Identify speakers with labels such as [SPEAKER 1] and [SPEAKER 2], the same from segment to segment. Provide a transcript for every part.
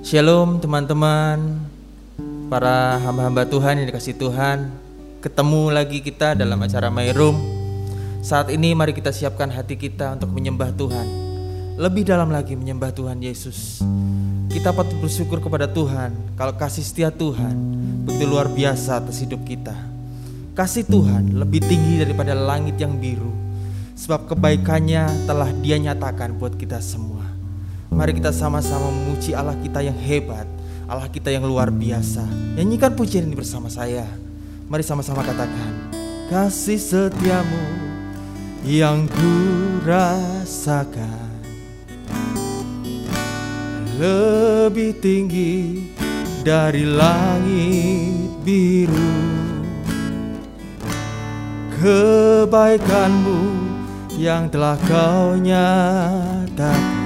[SPEAKER 1] Shalom teman-teman, para hamba-hamba Tuhan yang dikasih Tuhan. Ketemu lagi kita dalam acara My Room. Saat ini mari kita siapkan hati kita untuk menyembah Tuhan. Lebih dalam lagi menyembah Tuhan Yesus. Kita patut bersyukur kepada Tuhan kalau kasih setia Tuhan begitu luar biasa atas hidup kita. Kasih Tuhan lebih tinggi daripada langit yang biru. Sebab kebaikannya telah dia nyatakan buat kita semua. Mari kita sama-sama memuji Allah kita yang hebat, Allah kita yang luar biasa. Nyanyikan pujian ini bersama saya. Mari sama-sama katakan, kasih setiamu yang ku rasakan lebih tinggi dari langit biru. Kebaikanmu yang telah kau nyatakan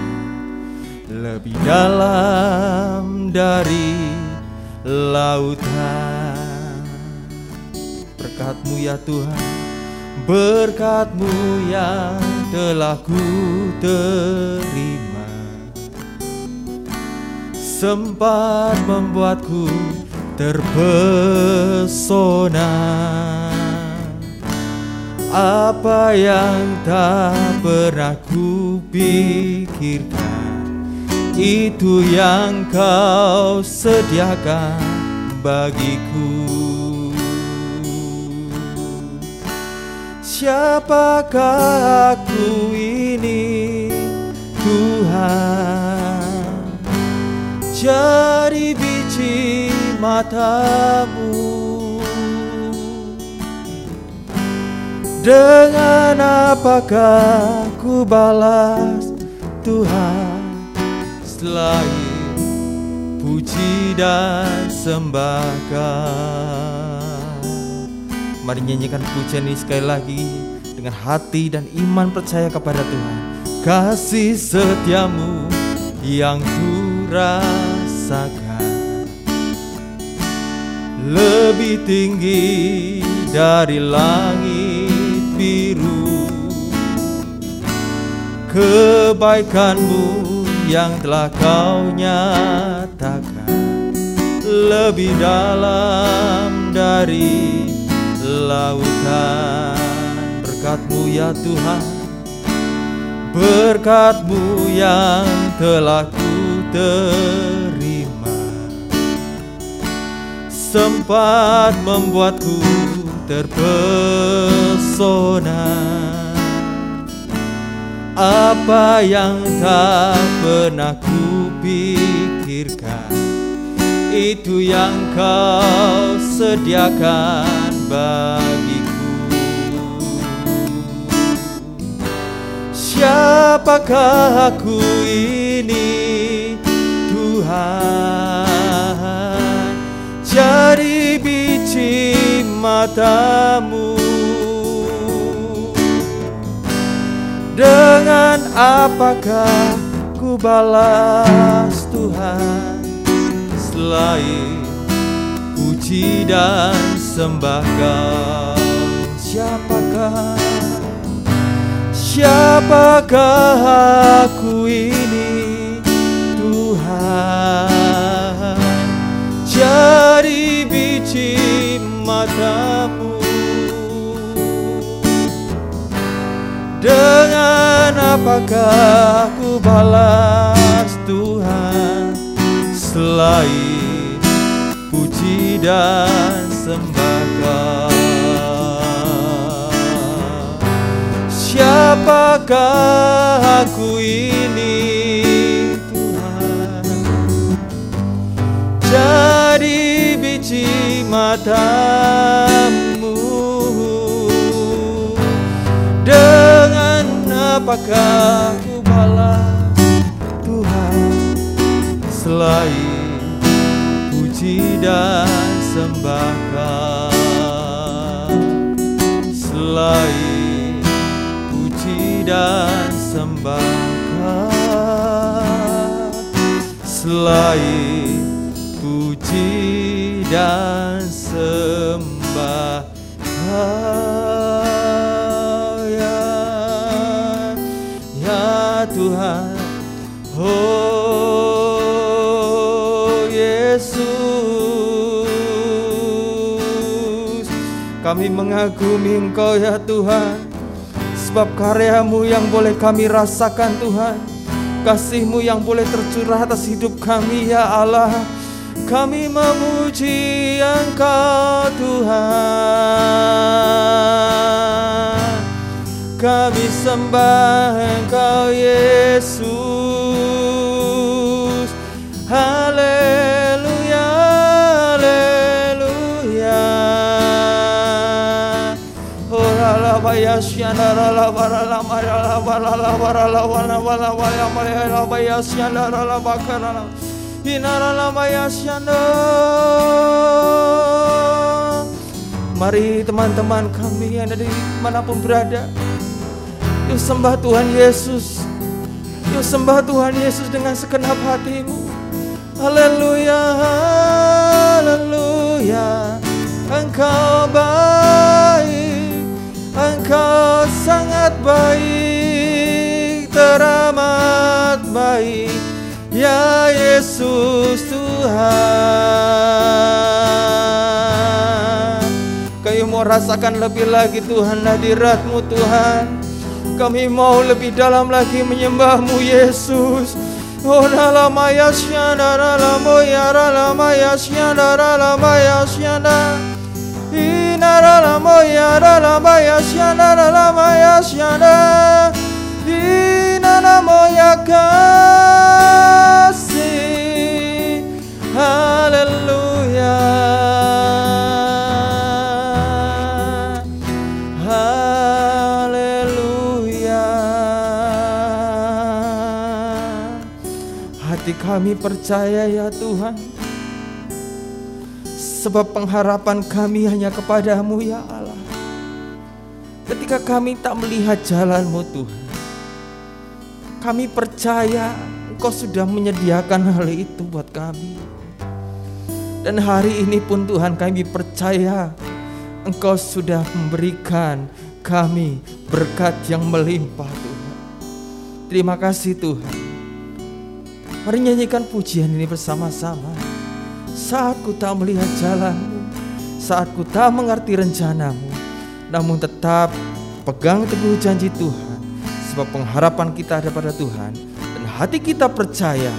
[SPEAKER 1] lebih dalam dari lautan. Berkatmu ya Tuhan, berkatmu yang telah ku terima. Sempat membuatku terpesona apa yang tak pernah ku pikirkan itu yang kau sediakan bagiku. Siapakah aku ini Tuhan? Jadi biji matamu. Dengan apakah ku balas Tuhan selain puji dan sembahkan. Mari nyanyikan pujian ini sekali lagi dengan hati dan iman percaya kepada Tuhan. Kasih setiamu yang ku rasakan lebih tinggi dari langit biru. Kebaikanmu yang telah kau nyatakan lebih dalam dari lautan. Berkatmu ya Tuhan berkatmu yang telah ku terima. Sempat membuatku terpesona apa yang tak pernah ku pikirkan Itu yang kau sediakan bagiku. Siapakah aku ini Tuhan? Jadi biji matamu Dengan apakah ku balas Tuhan? Selain puji dan sembah Siapakah? Siapakah aku ini Tuhan? Jadi biji matamu apakah ku balas Tuhan? Selain puji dan sembah Siapakah aku ini Tuhan? Jadi biji matamu apakah ku balas Tuhan Selain puji dan sembahkan Selain puji dan sembahkan Selain puji dan sembahkan Kami mengagumi Engkau ya Tuhan. Sebab karyamu yang boleh kami rasakan Tuhan. Kasihmu yang boleh tercurah atas hidup kami ya Allah. Kami memuji Engkau Tuhan. Kami sembah Engkau Yesus Mari teman-teman kami yang ada di mana pun berada Yuk sembah Tuhan Yesus Yuk sembah Tuhan Yesus dengan segenap hatimu. Haleluya, haleluya. Engkau baik sangat baik Teramat baik. Ya Yesus Tuhan. Kami mau rasakan lebih lagi Tuhan hadiratmu Tuhan. Kami mau lebih dalam lagi menyembahmu Yesus. Oh la maya syana la moya la maya syana la maya syana Inara la moya la maya syana la maya syana Inara moya kasih Haleluya Haleluya Hati kami percaya ya Tuhan Sebab pengharapan kami hanya kepadamu ya Allah. Ketika kami tak melihat jalanmu Tuhan Kami percaya Engkau sudah menyediakan hal itu buat kami. Dan hari ini pun Tuhan kami percaya Engkau sudah memberikan kami berkat yang melimpah Tuhan. Terima kasih Tuhan. Mari nyanyikan pujian ini bersama-sama Saat ku tak melihat jalanmu Saat ku tak mengerti rencanamu Namun tetap pegang teguh janji Tuhan. Sebab pengharapan kita ada pada Tuhan Dan hati kita percaya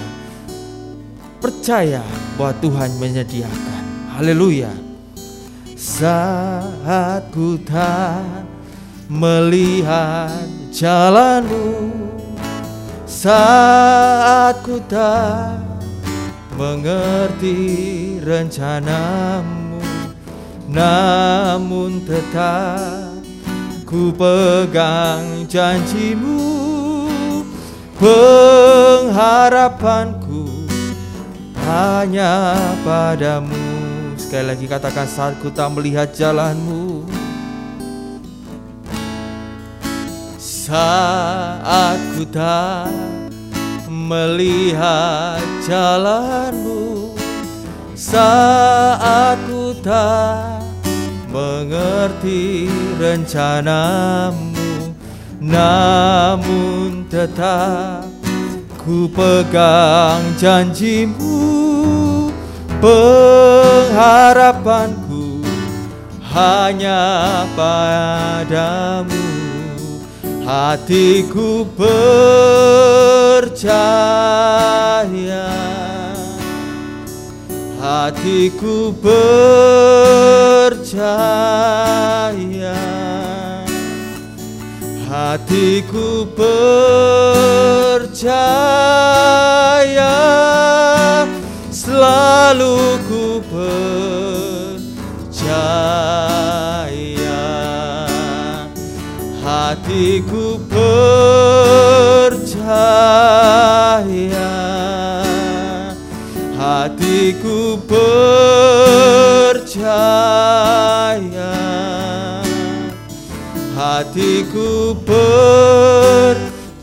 [SPEAKER 1] Percaya bahwa Tuhan menyediakan. Haleluya. Saat ku tak melihat jalanmu saat ku tak mengerti rencanamu. Namun tetap ku pegang janjimu. Pengharapanku hanya padamu. Sekali lagi katakan saat ku tak melihat jalanmu Saat ku tak melihat jalanmu Saat ku tak mengerti rencanamu. Namun tetap ku pegang janjimu Pengharapanku hanya padamu. Hatiku percaya Hatiku percaya Hatiku percaya Selalu ku percaya Hatiku percaya Hatiku percaya Hatiku percaya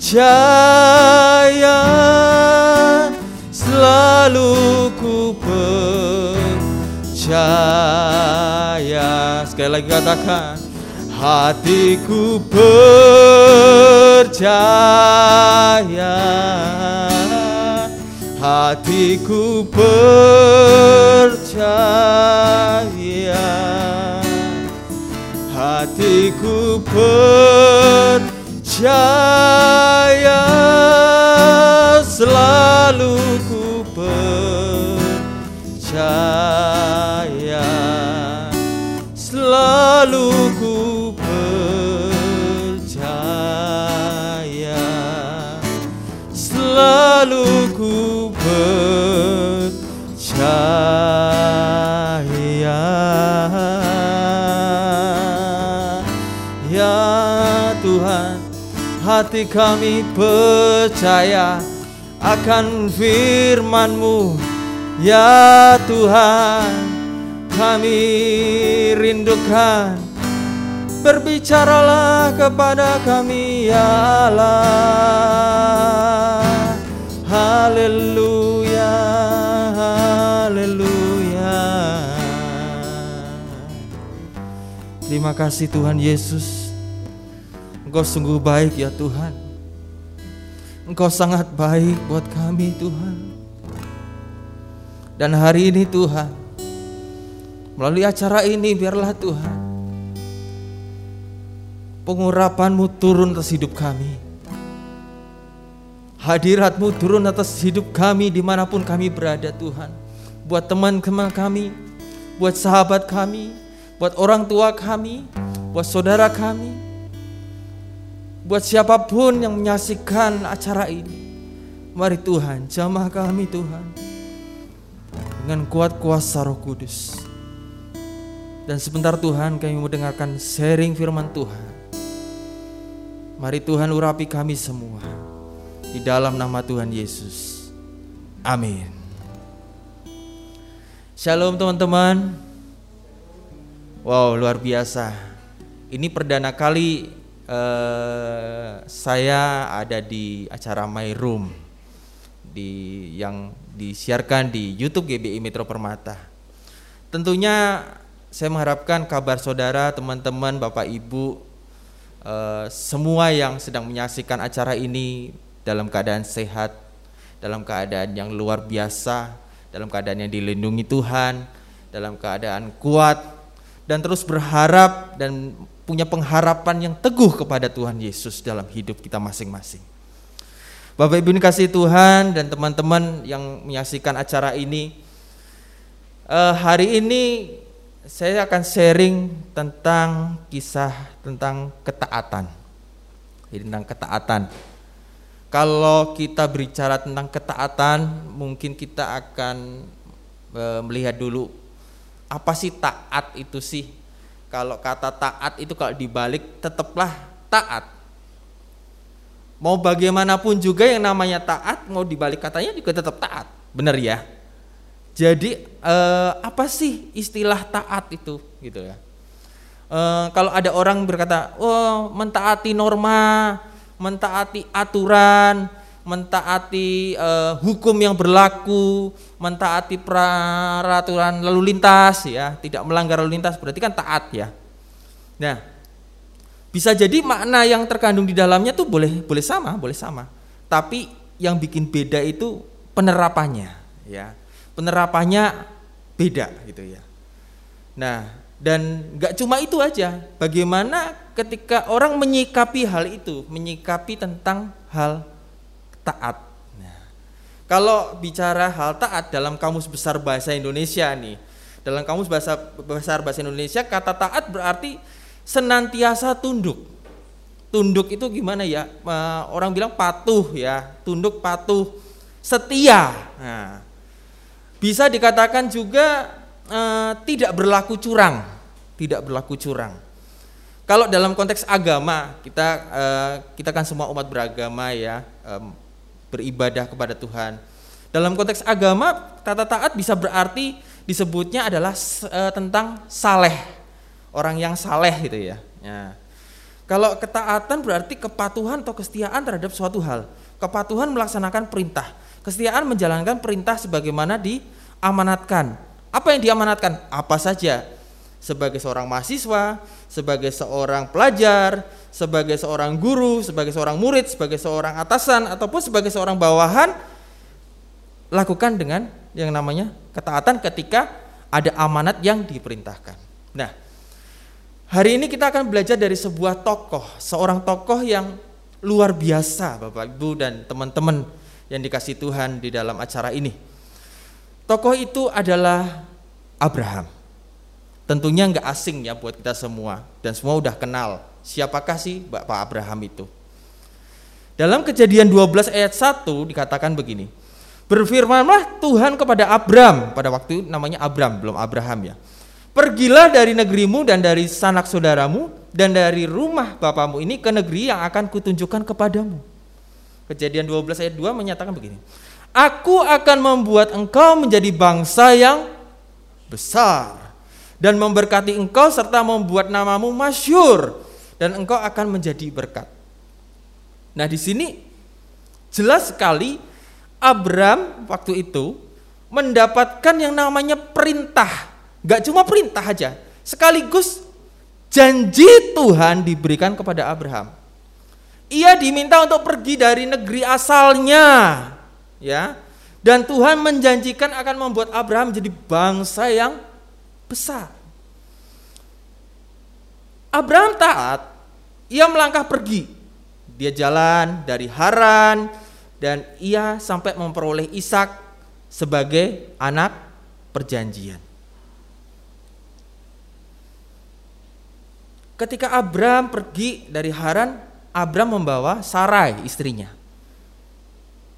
[SPEAKER 1] Selalu ku percaya. Sekali lagi katakan hatiku percaya hatiku percaya hatiku percaya selalu ku percaya hati kami percaya akan firman-Mu. Ya Tuhan kami rindukan. Berbicaralah kepada kami ya Allah. Haleluya haleluya. Terima kasih Tuhan Yesus Engkau sungguh baik ya Tuhan. Engkau sangat baik buat kami Tuhan. Dan hari ini Tuhan, melalui acara ini biarlah Tuhan, pengurapanmu turun atas hidup kami. Hadiratmu turun atas hidup kami di mana pun kami berada Tuhan. Buat teman-teman kami, buat sahabat kami, buat orang tua kami, buat saudara kami, buat siapa pun yang menyaksikan acara ini. Mari Tuhan, jamah kami Tuhan. Dengan kuat kuasa roh kudus. Dan sebentar Tuhan kami mendengarkan sharing firman Tuhan. Mari Tuhan urapi kami semua. Di dalam nama Tuhan Yesus. Amin. Shalom teman-teman. Wow luar biasa. Ini perdana kali uh, saya ada di acara My Room di yang disiarkan di YouTube GBI Metro Permata. Tentunya saya mengharapkan kabar saudara, teman-teman, Bapak Ibu uh, semua yang sedang menyaksikan acara ini dalam keadaan sehat, dalam keadaan yang luar biasa, dalam keadaan yang dilindungi Tuhan, dalam keadaan kuat dan terus berharap dan punya pengharapan yang teguh kepada Tuhan Yesus dalam hidup kita masing-masing. Bapak Ibu kasih Tuhan dan teman-teman yang menyaksikan acara ini, uh, hari ini saya akan sharing tentang kisah tentang ketaatan. Jadi tentang ketaatan. Kalau kita berbicara tentang ketaatan, mungkin kita akan uh, melihat dulu apa sih taat itu sih kalau kata taat itu kalau dibalik tetaplah taat. Mau bagaimanapun juga yang namanya taat, mau dibalik katanya juga tetap taat. Benar ya? Jadi eh, apa sih istilah taat itu gitu ya? Eh, kalau ada orang berkata, "Oh, mentaati norma, mentaati aturan, mentaati uh, hukum yang berlaku, mentaati peraturan lalu lintas ya, tidak melanggar lalu lintas berarti kan taat ya. Nah, bisa jadi makna yang terkandung di dalamnya tuh boleh boleh sama, boleh sama. Tapi yang bikin beda itu penerapannya ya. Penerapannya beda gitu ya. Nah, dan nggak cuma itu aja. Bagaimana ketika orang menyikapi hal itu, menyikapi tentang hal taat. Nah, kalau bicara hal taat dalam kamus besar bahasa Indonesia nih, dalam kamus bahasa besar bahasa Indonesia kata taat berarti senantiasa tunduk. Tunduk itu gimana ya? Orang bilang patuh ya, tunduk patuh, setia. Nah, bisa dikatakan juga eh, tidak berlaku curang, tidak berlaku curang. Kalau dalam konteks agama kita eh, kita kan semua umat beragama ya, beribadah kepada Tuhan. Dalam konteks agama, kata taat bisa berarti disebutnya adalah e, tentang saleh, orang yang saleh gitu ya. ya. Kalau ketaatan berarti kepatuhan atau kesetiaan terhadap suatu hal. Kepatuhan melaksanakan perintah, kesetiaan menjalankan perintah sebagaimana diamanatkan. Apa yang diamanatkan? Apa saja? Sebagai seorang mahasiswa, sebagai seorang pelajar, sebagai seorang guru, sebagai seorang murid, sebagai seorang atasan ataupun sebagai seorang bawahan lakukan dengan yang namanya ketaatan ketika ada amanat yang diperintahkan. Nah, hari ini kita akan belajar dari sebuah tokoh, seorang tokoh yang luar biasa Bapak Ibu dan teman-teman yang dikasih Tuhan di dalam acara ini. Tokoh itu adalah Abraham. Tentunya nggak asing ya buat kita semua dan semua udah kenal siapakah sih Bapak Abraham itu. Dalam kejadian 12 ayat 1 dikatakan begini. Berfirmanlah Tuhan kepada Abram pada waktu namanya Abram belum Abraham ya. Pergilah dari negerimu dan dari sanak saudaramu dan dari rumah bapamu ini ke negeri yang akan kutunjukkan kepadamu. Kejadian 12 ayat 2 menyatakan begini. Aku akan membuat engkau menjadi bangsa yang besar dan memberkati engkau serta membuat namamu masyur dan engkau akan menjadi berkat. Nah, di sini jelas sekali Abram waktu itu mendapatkan yang namanya perintah. Gak cuma perintah aja, sekaligus janji Tuhan diberikan kepada Abraham. Ia diminta untuk pergi dari negeri asalnya, ya. Dan Tuhan menjanjikan akan membuat Abraham menjadi bangsa yang besar. Abraham taat, ia melangkah pergi. Dia jalan dari Haran dan ia sampai memperoleh Ishak sebagai anak perjanjian. Ketika Abraham pergi dari Haran, Abraham membawa Sarai istrinya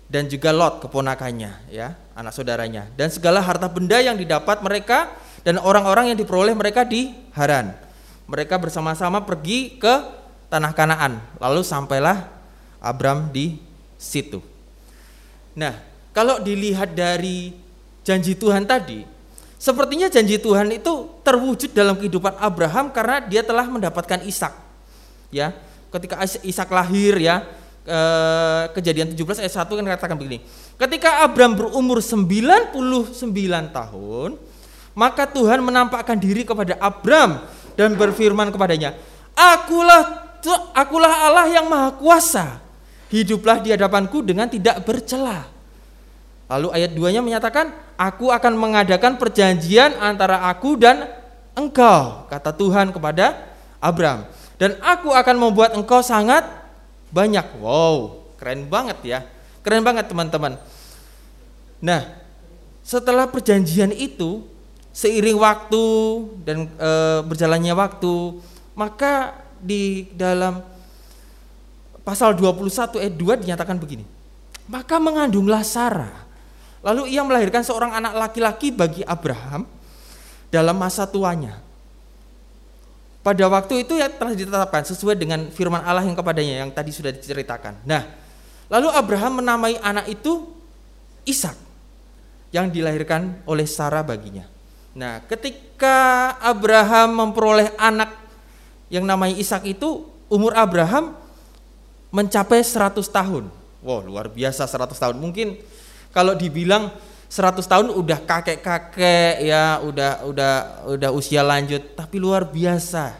[SPEAKER 1] dan juga Lot keponakannya ya anak saudaranya dan segala harta benda yang didapat mereka dan orang-orang yang diperoleh mereka di Haran mereka bersama-sama pergi ke tanah Kanaan. Lalu sampailah Abram di situ. Nah, kalau dilihat dari janji Tuhan tadi, sepertinya janji Tuhan itu terwujud dalam kehidupan Abraham karena dia telah mendapatkan Ishak. Ya, ketika Ishak lahir ya, eh, kejadian 17 ayat 1 kan katakan begini. Ketika Abram berumur 99 tahun, maka Tuhan menampakkan diri kepada Abram dan berfirman kepadanya, "Akulah akulah Allah yang maha kuasa. Hiduplah di hadapanku dengan tidak bercela. Lalu ayat 2-nya menyatakan, aku akan mengadakan perjanjian antara aku dan engkau, kata Tuhan kepada Abram. Dan aku akan membuat engkau sangat banyak. Wow, keren banget ya. Keren banget teman-teman. Nah, setelah perjanjian itu, seiring waktu dan e, berjalannya waktu, maka di dalam pasal 21 ayat 2 dinyatakan begini. Maka mengandunglah Sarah. Lalu ia melahirkan seorang anak laki-laki bagi Abraham dalam masa tuanya. Pada waktu itu ya telah ditetapkan sesuai dengan firman Allah yang kepadanya yang tadi sudah diceritakan. Nah, lalu Abraham menamai anak itu Ishak yang dilahirkan oleh Sarah baginya. Nah, ketika Abraham memperoleh anak yang namanya Ishak itu umur Abraham mencapai 100 tahun. Wow, luar biasa 100 tahun. Mungkin kalau dibilang 100 tahun udah kakek-kakek ya, udah udah udah usia lanjut, tapi luar biasa.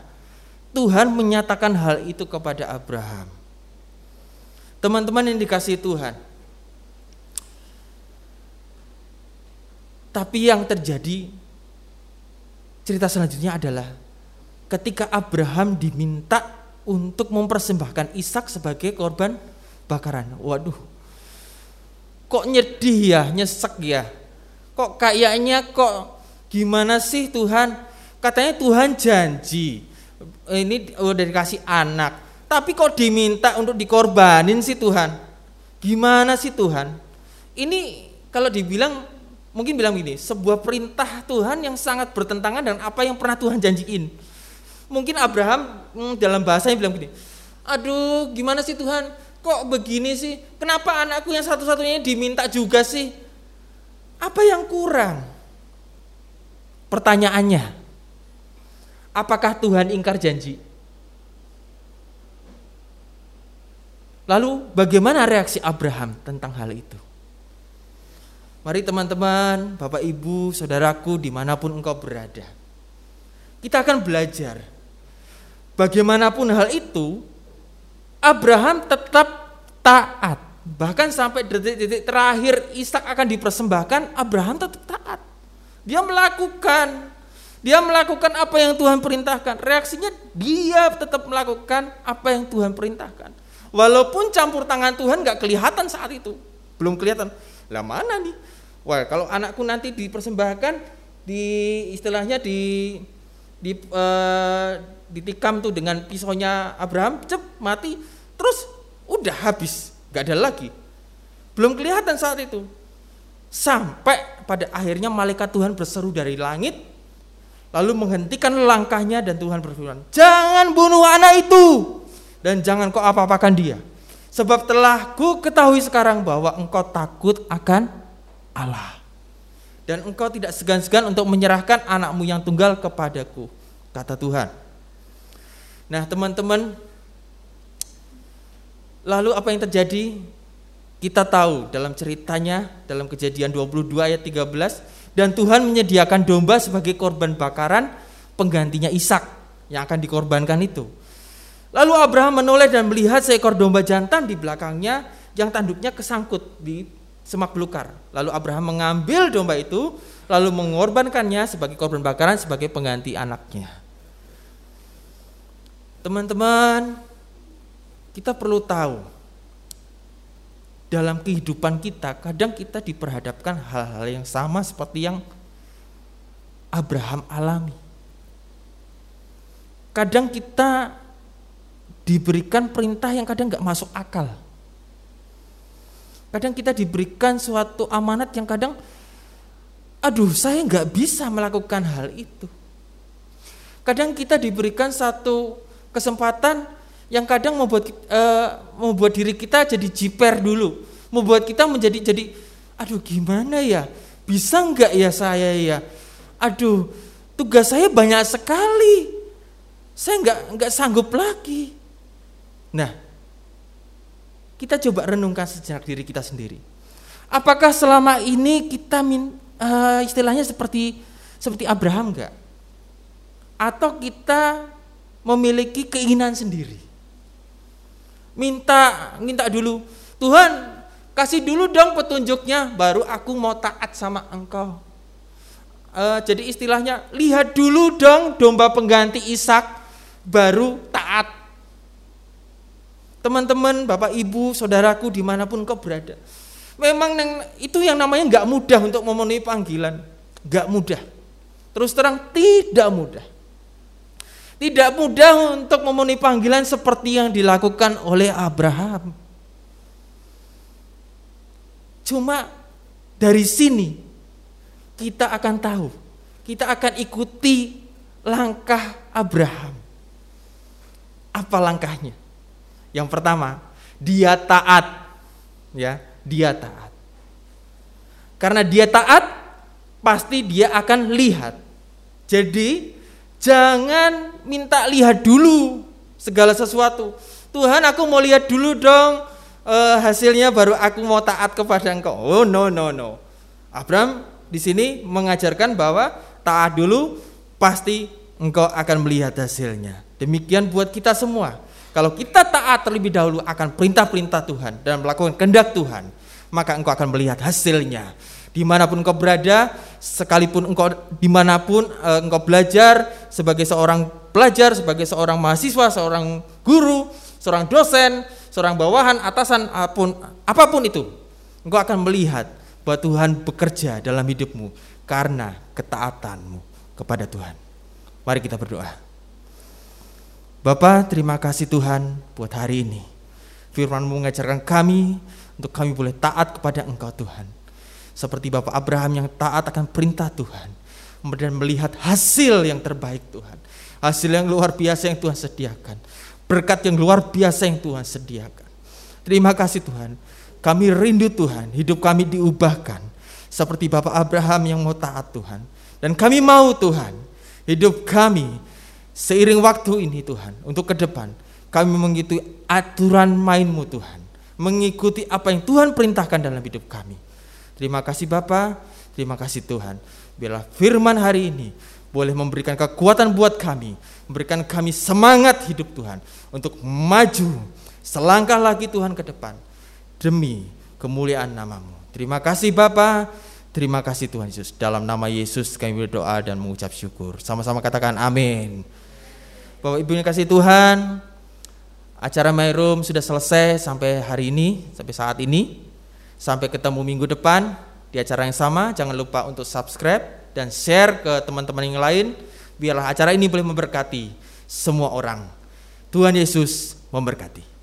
[SPEAKER 1] Tuhan menyatakan hal itu kepada Abraham. Teman-teman yang dikasih Tuhan. Tapi yang terjadi cerita selanjutnya adalah ketika Abraham diminta untuk mempersembahkan Ishak sebagai korban bakaran. Waduh, kok nyedih ya, nyesek ya. Kok kayaknya kok gimana sih Tuhan? Katanya Tuhan janji ini udah dikasih anak, tapi kok diminta untuk dikorbanin sih Tuhan? Gimana sih Tuhan? Ini kalau dibilang mungkin bilang gini, sebuah perintah Tuhan yang sangat bertentangan dengan apa yang pernah Tuhan janjiin Mungkin Abraham hmm, dalam bahasanya bilang begini, aduh gimana sih Tuhan, kok begini sih? Kenapa anakku yang satu-satunya diminta juga sih? Apa yang kurang? Pertanyaannya, apakah Tuhan ingkar janji? Lalu bagaimana reaksi Abraham tentang hal itu? Mari teman-teman, Bapak Ibu, Saudaraku di mana pun engkau berada. Kita akan belajar Bagaimanapun hal itu, Abraham tetap taat. Bahkan sampai detik-detik terakhir Ishak akan dipersembahkan, Abraham tetap taat. Dia melakukan dia melakukan apa yang Tuhan perintahkan. Reaksinya dia tetap melakukan apa yang Tuhan perintahkan. Walaupun campur tangan Tuhan nggak kelihatan saat itu, belum kelihatan. Lah mana nih? Wah kalau anakku nanti dipersembahkan di istilahnya di di uh, ditikam tuh dengan pisaunya Abraham, cep mati, terus udah habis, nggak ada lagi. Belum kelihatan saat itu. Sampai pada akhirnya malaikat Tuhan berseru dari langit, lalu menghentikan langkahnya dan Tuhan berfirman, jangan bunuh anak itu dan jangan kau apa-apakan dia. Sebab telah ku ketahui sekarang bahwa engkau takut akan Allah. Dan engkau tidak segan-segan untuk menyerahkan anakmu yang tunggal kepadaku, kata Tuhan. Nah teman-teman, lalu apa yang terjadi? Kita tahu dalam ceritanya, dalam kejadian 22 ayat 13, dan Tuhan menyediakan domba sebagai korban bakaran penggantinya Ishak yang akan dikorbankan itu. Lalu Abraham menoleh dan melihat seekor domba jantan di belakangnya yang tanduknya kesangkut di semak belukar. Lalu Abraham mengambil domba itu lalu mengorbankannya sebagai korban bakaran sebagai pengganti anaknya. Teman-teman, kita perlu tahu dalam kehidupan kita kadang kita diperhadapkan hal-hal yang sama seperti yang Abraham alami. Kadang kita diberikan perintah yang kadang nggak masuk akal. Kadang kita diberikan suatu amanat yang kadang, aduh saya nggak bisa melakukan hal itu. Kadang kita diberikan satu kesempatan yang kadang membuat uh, membuat diri kita jadi jiper dulu, membuat kita menjadi jadi, aduh gimana ya, bisa nggak ya saya ya, aduh tugas saya banyak sekali, saya nggak nggak sanggup lagi. Nah, kita coba renungkan sejenak diri kita sendiri. Apakah selama ini kita min, uh, istilahnya seperti seperti Abraham enggak? Atau kita memiliki keinginan sendiri? Minta minta dulu, Tuhan kasih dulu dong petunjuknya, baru aku mau taat sama engkau. Uh, jadi istilahnya lihat dulu dong domba pengganti Ishak, baru taat teman-teman, bapak ibu, saudaraku di mana pun kau berada. Memang itu yang namanya nggak mudah untuk memenuhi panggilan, nggak mudah. Terus terang tidak mudah. Tidak mudah untuk memenuhi panggilan seperti yang dilakukan oleh Abraham. Cuma dari sini kita akan tahu, kita akan ikuti langkah Abraham. Apa langkahnya? Yang pertama, dia taat. Ya, dia taat. Karena dia taat, pasti dia akan lihat. Jadi, jangan minta lihat dulu segala sesuatu. Tuhan, aku mau lihat dulu dong uh, hasilnya baru aku mau taat kepada Engkau. Oh, no no no. Abraham di sini mengajarkan bahwa taat dulu pasti engkau akan melihat hasilnya. Demikian buat kita semua. Kalau kita taat terlebih dahulu akan perintah-perintah Tuhan dan melakukan kehendak Tuhan, maka engkau akan melihat hasilnya. Di mana pun engkau berada, sekalipun engkau di mana pun uh, engkau belajar sebagai seorang pelajar, sebagai seorang mahasiswa, seorang guru, seorang dosen, seorang bawahan, atasan, apa pun, apa pun itu, engkau akan melihat bahwa Tuhan bekerja dalam hidupmu karena ketaatanmu kepada Tuhan. Mari kita berdoa. Bapak, terima kasih Tuhan buat hari ini. Firman-Mu mengajarkan kami untuk kami boleh taat kepada Engkau Tuhan. Seperti Bapak Abraham yang taat akan perintah Tuhan. Kemudian melihat hasil yang terbaik Tuhan. Hasil yang luar biasa yang Tuhan sediakan. Berkat yang luar biasa yang Tuhan sediakan. Terima kasih Tuhan. Kami rindu Tuhan, hidup kami diubahkan. Seperti Bapak Abraham yang mau taat Tuhan. Dan kami mau Tuhan, hidup kami Seiring waktu ini Tuhan, untuk ke depan, kami mengikuti aturan mainmu Tuhan. Mengikuti apa yang Tuhan perintahkan dalam hidup kami. Terima kasih Bapa, terima kasih Tuhan. Biarlah firman hari ini boleh memberikan kekuatan buat kami, memberikan kami semangat hidup Tuhan untuk maju selangkah lagi Tuhan ke depan demi kemuliaan namamu. Terima kasih Bapa, terima kasih Tuhan Yesus. Dalam nama Yesus kami berdoa dan mengucap syukur. Sama-sama katakan amin. Bapak Ibu yang kasih Tuhan, Acara My Room sudah selesai sampai hari ini, sampai saat ini. Sampai ketemu minggu depan di acara yang sama. Jangan lupa untuk subscribe dan share ke teman-teman yang lain. Biarlah acara ini boleh memberkati semua orang. Tuhan Yesus memberkati.